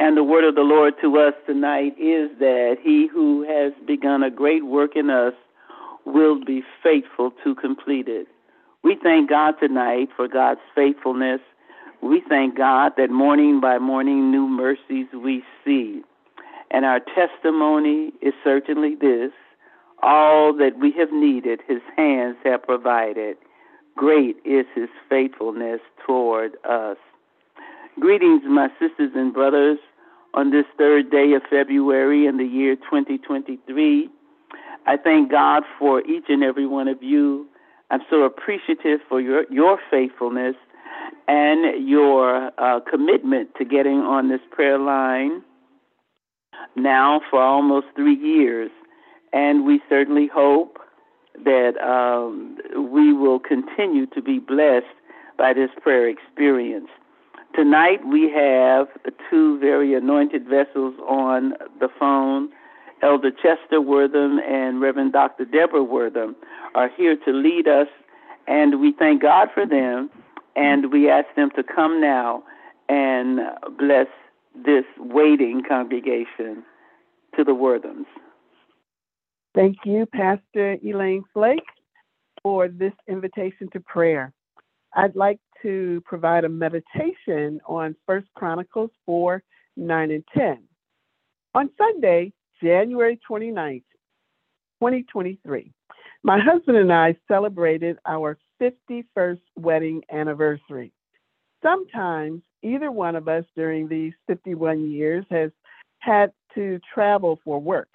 And the word of the Lord to us tonight is that he who has begun a great work in us will be faithful to complete it. We thank God tonight for God's faithfulness. We thank God that morning by morning new mercies we see. And our testimony is certainly this all that we have needed, his hands have provided. Great is his faithfulness toward us. Greetings, my sisters and brothers, on this third day of February in the year 2023. I thank God for each and every one of you. I'm so appreciative for your, your faithfulness and your uh, commitment to getting on this prayer line now for almost three years. And we certainly hope that um, we will continue to be blessed by this prayer experience. Tonight we have two very anointed vessels on the phone. Elder Chester Wortham and Reverend Dr. Deborah Wortham are here to lead us, and we thank God for them, and we ask them to come now and bless this waiting congregation to the Worthams. Thank you, Pastor Elaine Flake, for this invitation to prayer. I'd like to provide a meditation on First Chronicles 4 9 and 10. On Sunday, January 29th, 2023, my husband and I celebrated our 51st wedding anniversary. Sometimes either one of us during these 51 years has had to travel for work.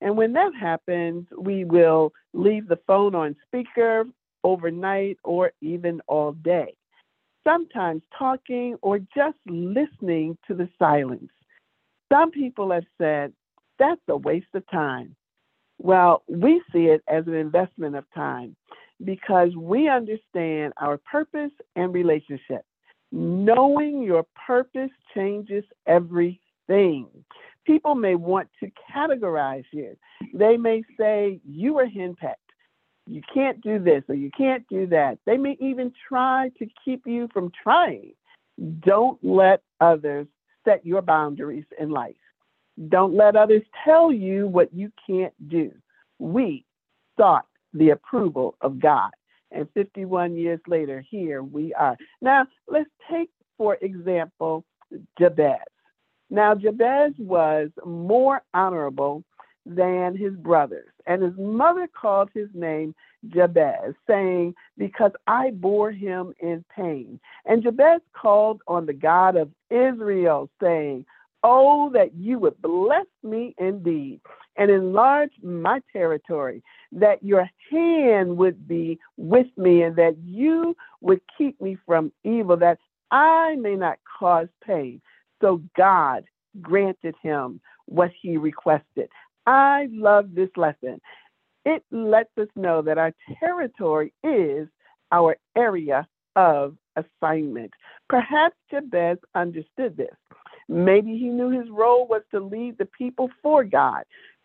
And when that happens, we will leave the phone on speaker overnight or even all day, sometimes talking or just listening to the silence. Some people have said that's a waste of time. Well, we see it as an investment of time because we understand our purpose and relationship. Knowing your purpose changes everything. People may want to categorize you. They may say you are henpecked. You can't do this or you can't do that. They may even try to keep you from trying. Don't let others set your boundaries in life. Don't let others tell you what you can't do. We sought the approval of God. And 51 years later, here we are. Now, let's take, for example, Jabez. Now, Jabez was more honorable than his brothers, and his mother called his name Jabez, saying, Because I bore him in pain. And Jabez called on the God of Israel, saying, Oh, that you would bless me indeed and enlarge my territory, that your hand would be with me, and that you would keep me from evil, that I may not cause pain. So God granted him what he requested. I love this lesson. It lets us know that our territory is our area of assignment. Perhaps Jabez understood this. Maybe he knew his role was to lead the people for God,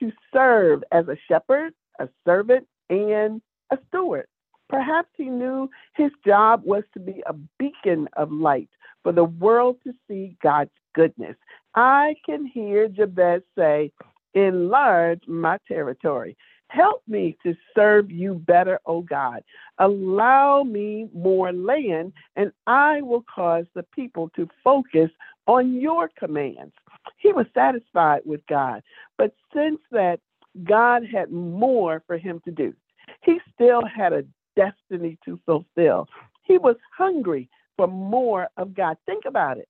to serve as a shepherd, a servant, and a steward. Perhaps he knew his job was to be a beacon of light for the world to see God's goodness. I can hear Jabez say, Enlarge my territory. Help me to serve you better, O God. Allow me more land, and I will cause the people to focus on your commands. He was satisfied with God, but since that God had more for him to do, he still had a destiny to fulfill. He was hungry for more of God. Think about it.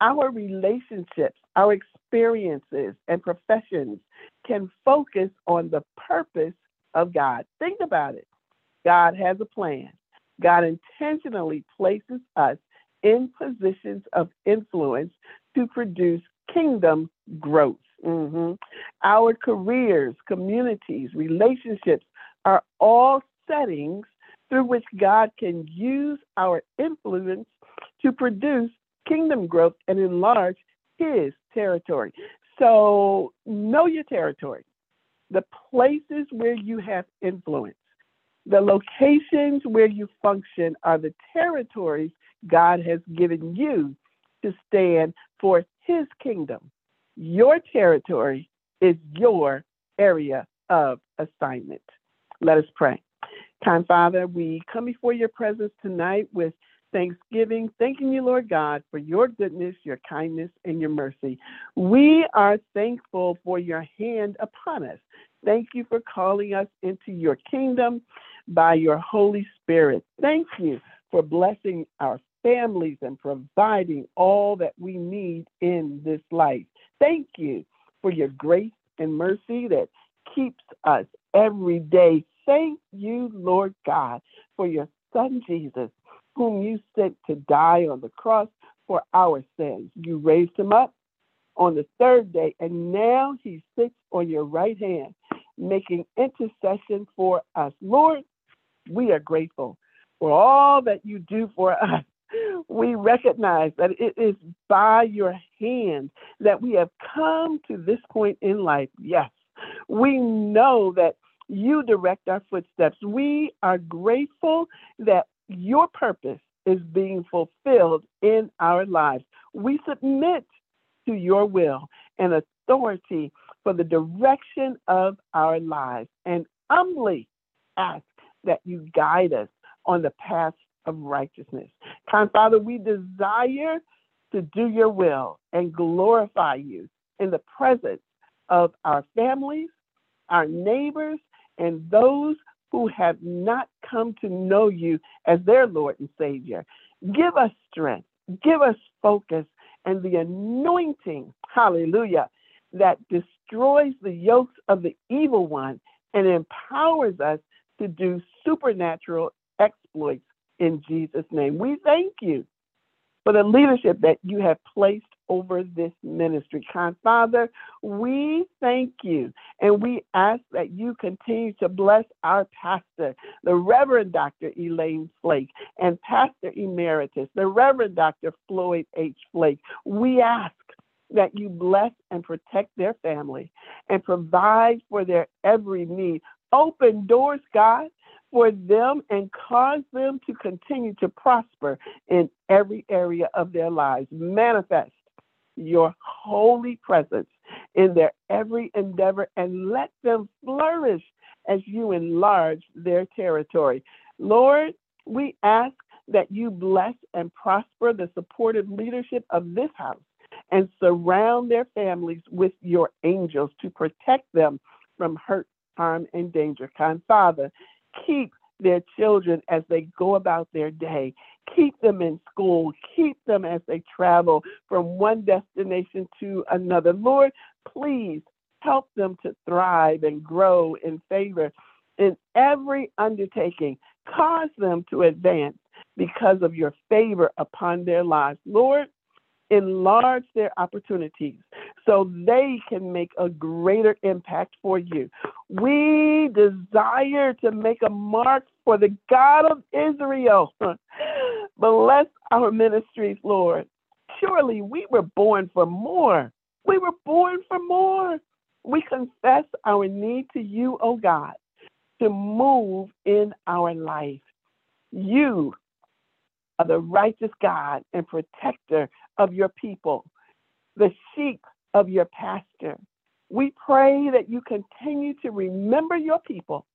Our relationships, our experiences, and professions can focus on the purpose of God. Think about it. God has a plan. God intentionally places us in positions of influence to produce kingdom growth. Mm-hmm. Our careers, communities, relationships are all settings through which God can use our influence to produce kingdom growth and enlarge his territory. So know your territory, the places where you have influence. The locations where you function are the territories God has given you to stand for His kingdom. Your territory is your area of assignment. Let us pray. Kind Father, we come before your presence tonight with thanksgiving, thanking you, Lord God, for your goodness, your kindness, and your mercy. We are thankful for your hand upon us. Thank you for calling us into your kingdom by your Holy Spirit. Thank you for blessing our families and providing all that we need in this life. Thank you for your grace and mercy that keeps us every day. Thank you, Lord God, for your Son Jesus, whom you sent to die on the cross for our sins. You raised him up on the third day, and now he sits on your right hand, making intercession for us. Lord, we are grateful for all that you do for us. We recognize that it is by your hand that we have come to this point in life. Yes, we know that you direct our footsteps. We are grateful that your purpose is being fulfilled in our lives. We submit to your will and authority for the direction of our lives and humbly ask that you guide us on the path of righteousness. Kind Father, we desire to do your will and glorify you in the presence of our families, our neighbors, and those who have not come to know you as their Lord and Savior. Give us strength, give us focus, and the anointing, hallelujah, that destroys the yokes of the evil one and empowers us to do supernatural exploits in Jesus' name. We thank you for the leadership that you have placed over this ministry. Kind Father, we thank you and we ask that you continue to bless our pastor, the Reverend Dr. Elaine Flake, and Pastor Emeritus, the Reverend Dr. Floyd H. Flake. We ask that you bless and protect their family and provide for their every need. Open doors, God, for them and cause them to continue to prosper in every area of their lives. Manifest your holy presence in their every endeavor and let them flourish as you enlarge their territory. Lord, we ask that you bless and prosper the supportive leadership of this house and surround their families with your angels to protect them from hurt, harm, and danger. Kind Father, keep their children as they go about their day. Keep them in school. Keep them as they travel from one destination to another. Lord, please help them to thrive and grow in favor in every undertaking. Cause them to advance because of your favor upon their lives. Lord, enlarge their opportunities so they can make a greater impact for you. We desire to make a mark for the God of Israel. Bless our ministries, Lord. Surely we were born for more. We were born for more. We confess our need to you, O oh God, to move in our life. You are the righteous God and protector of your people, the sheep of your pasture. We pray that you continue to remember your people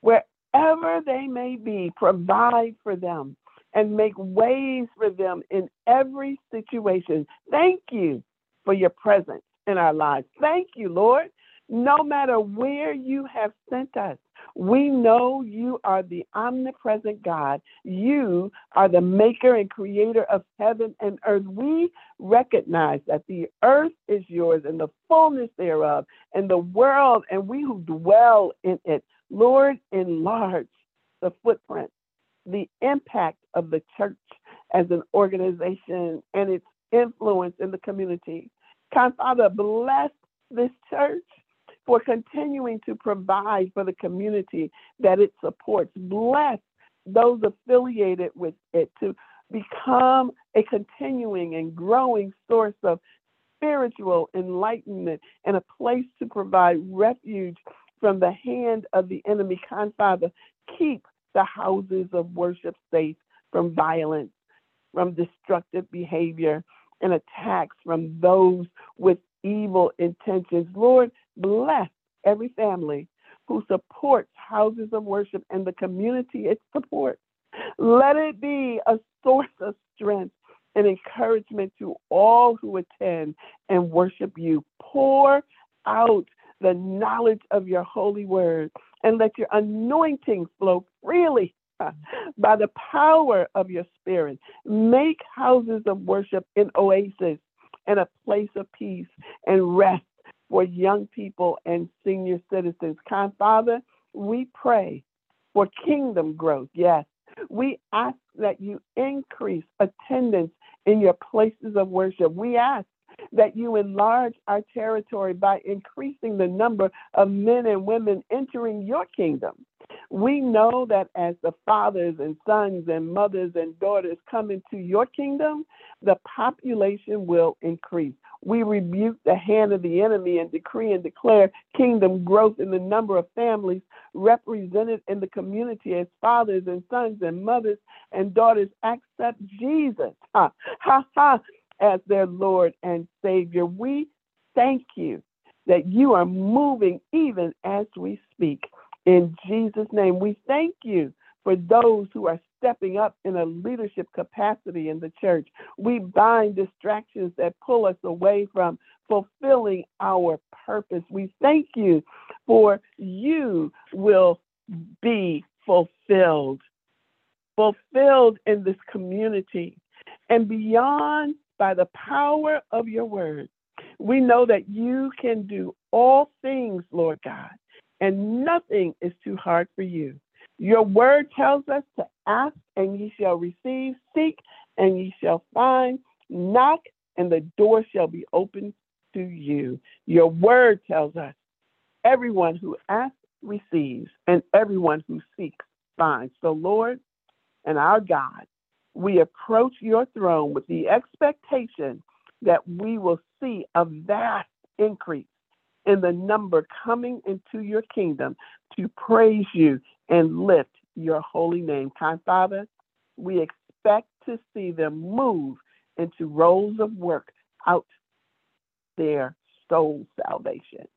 wherever they may be, provide for them and make ways for them in every situation. Thank you for your presence in our lives. Thank you, Lord. No matter where you have sent us, we know you are the omnipresent God. You are the maker and creator of heaven and earth. We recognize that the earth is yours and the fullness thereof, and the world and we who dwell in it. Lord, enlarge the footprint, the impact of the church as an organization and its influence in the community. Kind Father, bless this church for continuing to provide for the community that it supports. Bless those affiliated with it to become a continuing and growing source of spiritual enlightenment and a place to provide refuge from the hand of the enemy. Kind Father, keep the houses of worship safe from violence, from destructive behavior, and attacks from those with evil intentions. Lord, bless every family who supports houses of worship and the community it supports. Let it be a source of strength and encouragement to all who attend and worship you. Pour out the knowledge of your holy word and let your anointing flow freely by the power of your spirit. Make houses of worship an oasis and a place of peace and rest for young people and senior citizens. Kind Father, we pray for kingdom growth. Yes. We ask that you increase attendance in your places of worship. We ask that you enlarge our territory by increasing the number of men and women entering your kingdom. We know that as the fathers and sons and mothers and daughters come into your kingdom, the population will increase. We rebuke the hand of the enemy and decree and declare kingdom growth in the number of families represented in the community as fathers and sons and mothers and daughters accept Jesus. Ha ha ha as their Lord and Savior. We thank you that you are moving even as we speak. In Jesus' name, we thank you for those who are stepping up in a leadership capacity in the church. We bind distractions that pull us away from fulfilling our purpose. We thank you for you will be fulfilled, fulfilled in this community and beyond by the power of your word. We know that you can do all things, Lord God, and nothing is too hard for you. Your word tells us to ask and ye shall receive, seek and ye shall find, knock and the door shall be opened to you. Your word tells us everyone who asks receives, and everyone who seeks finds. So, Lord and our God, we approach your throne with the expectation that we will see a vast increase in the number coming into your kingdom to praise you and lift your holy name. Kind Father, we expect to see them move into roles of work out their soul salvation,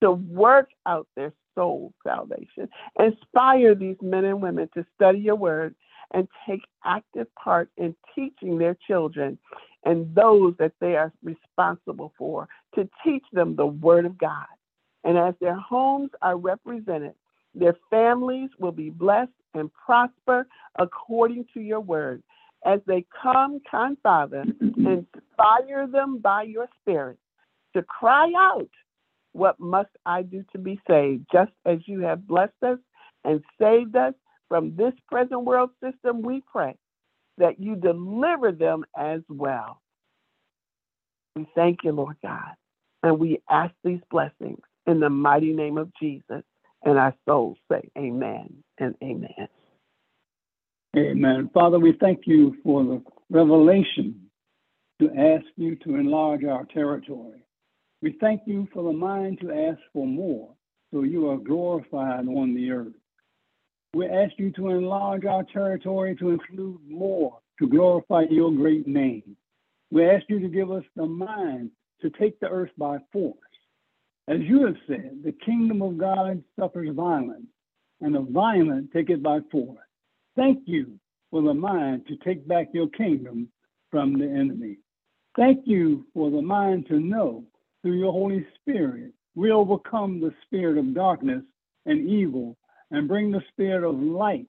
to work out their soul salvation. Inspire these men and women to study your word and take active part in teaching their children and those that they are responsible for to teach them the Word of God. And as their homes are represented, their families will be blessed and prosper according to your word. As they come, kind Father, inspire them by your Spirit to cry out, What must I do to be saved? Just as you have blessed us and saved us from this present world system, we pray that you deliver them as well. We thank you, Lord God, and we ask these blessings in the mighty name of Jesus. And our souls say amen and amen. Amen. Father, we thank you for the revelation to ask you to enlarge our territory. We thank you for the mind to ask for more so you are glorified on the earth. We ask you to enlarge our territory to include more to glorify your great name. We ask you to give us the mind to take the earth by force. As you have said, the kingdom of God suffers violence, and the violent take it by force. Thank you for the mind to take back your kingdom from the enemy. Thank you for the mind to know through your Holy Spirit we overcome the spirit of darkness and evil and bring the spirit of light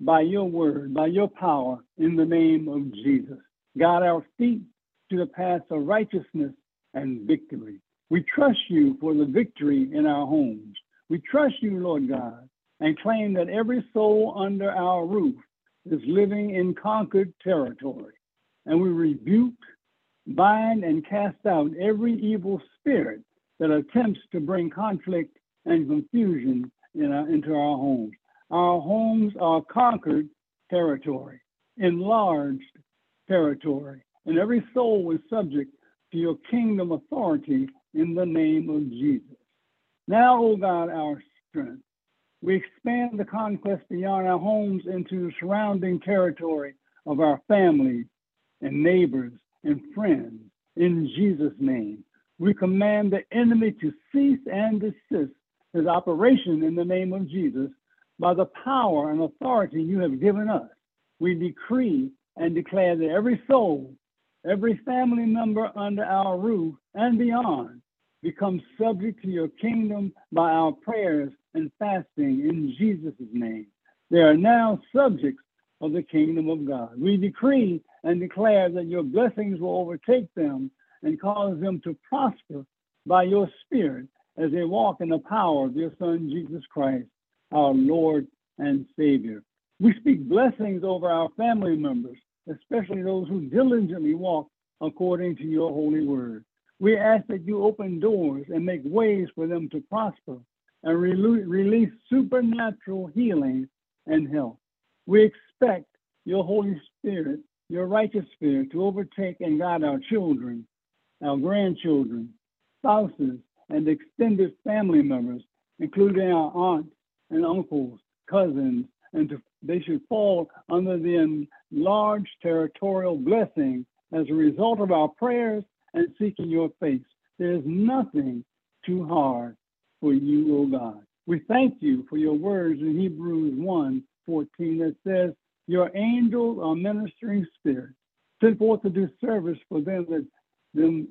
by your word, by your power, in the name of Jesus. Guide our feet to the path of righteousness and victory. We trust you for the victory in our homes. We trust you, Lord God, and claim that every soul under our roof is living in conquered territory. And we rebuke, bind, and cast out every evil spirit that attempts to bring conflict and confusion in our, into our homes. Our homes are conquered territory, enlarged territory, and every soul is subject to your kingdom authority in the name of Jesus. Now, O God, our strength, We expand the conquest beyond our homes into the surrounding territory of our families and neighbors and friends. In Jesus' name, we command the enemy to cease and desist his operation in the name of Jesus by the power and authority you have given us. We decree and declare that every soul, every family member under our roof and beyond becomes subject to your kingdom by our prayers and fasting in Jesus' name. They are now subjects of the kingdom of God. We decree and declare that your blessings will overtake them and cause them to prosper by your Spirit as they walk in the power of your Son, Jesus Christ, our Lord and Savior. We speak blessings over our family members, especially those who diligently walk according to your holy word. We ask that you open doors and make ways for them to prosper and release supernatural healing and health. We expect your Holy Spirit, your righteous Spirit, to overtake and guide our children, our grandchildren, spouses, and extended family members, including our aunts and uncles, cousins, and to, they should fall under the enlarged territorial blessing as a result of our prayers and seeking your face. There is nothing too hard for you, O God. We thank you for your words in Hebrews 1 14 that says, Your angels are ministering spirits, sent forth to do service for them that them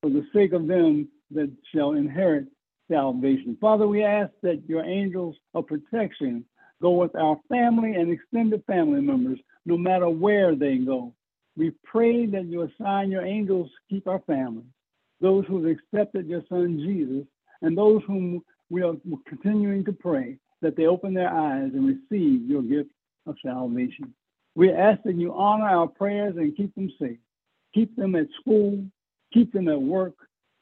for the sake of them that shall inherit salvation. Father, we ask that your angels of protection go with our family and extended family members, no matter where they go. We pray that you assign your angels to keep our families, those who have accepted your son Jesus, and those whom we are continuing to pray that they open their eyes and receive your gift of salvation. We ask that you honor our prayers and keep them safe. Keep them at school, keep them at work,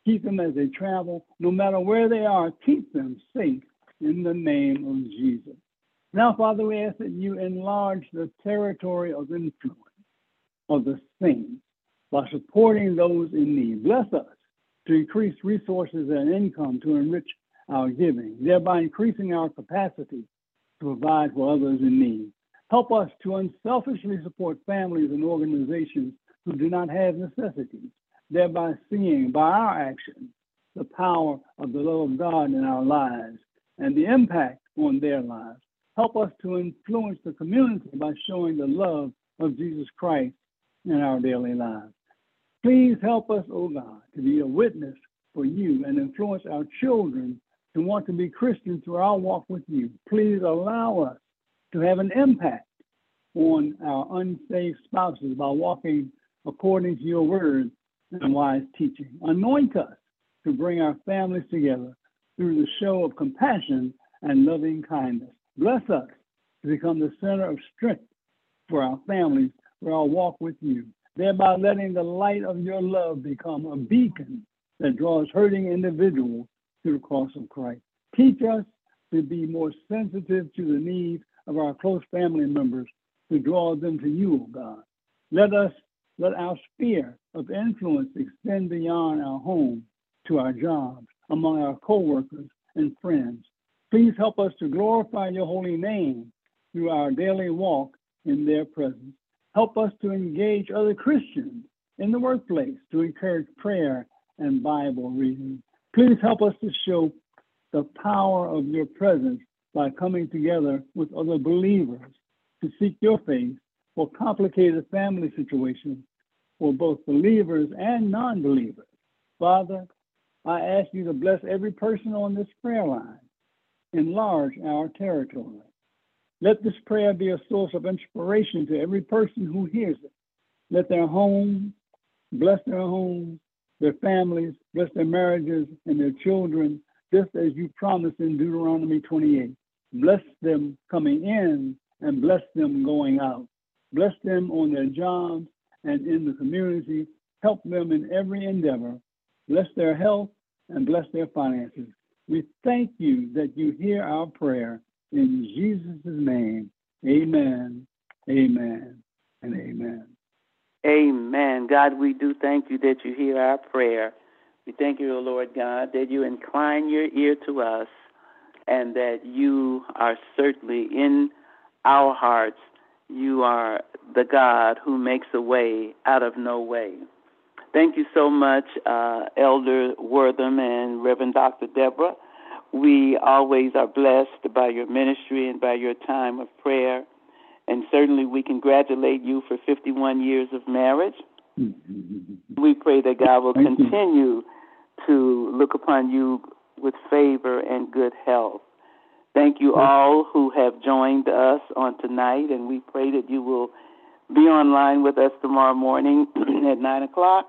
keep them as they travel. No matter where they are, keep them safe in the name of Jesus. Now, Father, we ask that you enlarge the territory of influence of the saints by supporting those in need. Bless us to increase resources and income to enrich our giving, thereby increasing our capacity to provide for others in need. Help us to unselfishly support families and organizations who do not have necessities, thereby seeing by our actions the power of the love of God in our lives and the impact on their lives. Help us to influence the community by showing the love of Jesus Christ in our daily lives. Please help us, O oh God, to be a witness for you and influence our children to want to be Christians through our walk with you. Please allow us to have an impact on our unsaved spouses by walking according to your word and wise teaching. Anoint us to bring our families together through the show of compassion and loving kindness. Bless us to become the center of strength for our families for our walk with you, thereby letting the light of your love become a beacon that draws hurting individuals to the cross of Christ. Teach us to be more sensitive to the needs of our close family members to draw them to you, O God. Let us let our sphere of influence extend beyond our home to our jobs, among our coworkers and friends. Please help us to glorify your holy name through our daily walk in their presence. Help us to engage other Christians in the workplace to encourage prayer and Bible reading. Please help us to show the power of your presence by coming together with other believers to seek your face for complicated family situations for both believers and non believers. Father, I ask you to bless every person on this prayer line, enlarge our territory. Let this prayer be a source of inspiration to every person who hears it. Let their homes, bless their homes, their families, bless their marriages and their children, just as you promised in Deuteronomy 28. Bless them coming in and bless them going out. Bless them on their jobs and in the community. Help them in every endeavor. Bless their health and bless their finances. We thank you that you hear our prayer in Jesus' name. Amen, amen, and amen. Amen. God, we do thank you that you hear our prayer. We thank you, Lord God, that you incline your ear to us and that you are certainly in our hearts. You are the God who makes a way out of no way. Thank you so much, uh, Elder Wortham and Reverend Dr. Deborah. We always are blessed by your ministry and by your time of prayer. And certainly we congratulate you for 51 years of marriage. We pray that God will Thank you. continue to look upon you with favor and good health. Thank you all who have joined us on tonight, and we pray that you will be online with us tomorrow morning at 9 o'clock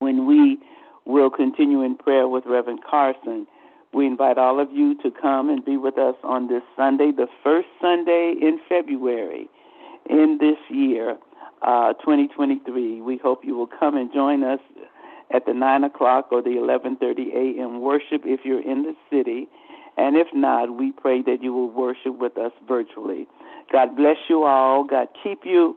when we will continue in prayer with Reverend Carson. We invite all of you to come and be with us on this Sunday, the first Sunday in February in this year, uh, 2023. We hope you will come and join us at the 9 o'clock or the 11.30 a.m. worship if you're in the city. And if not, we pray that you will worship with us virtually. God bless you all. God keep you.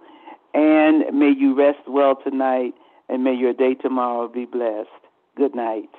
And may you rest well tonight. And may your day tomorrow be blessed. Good night.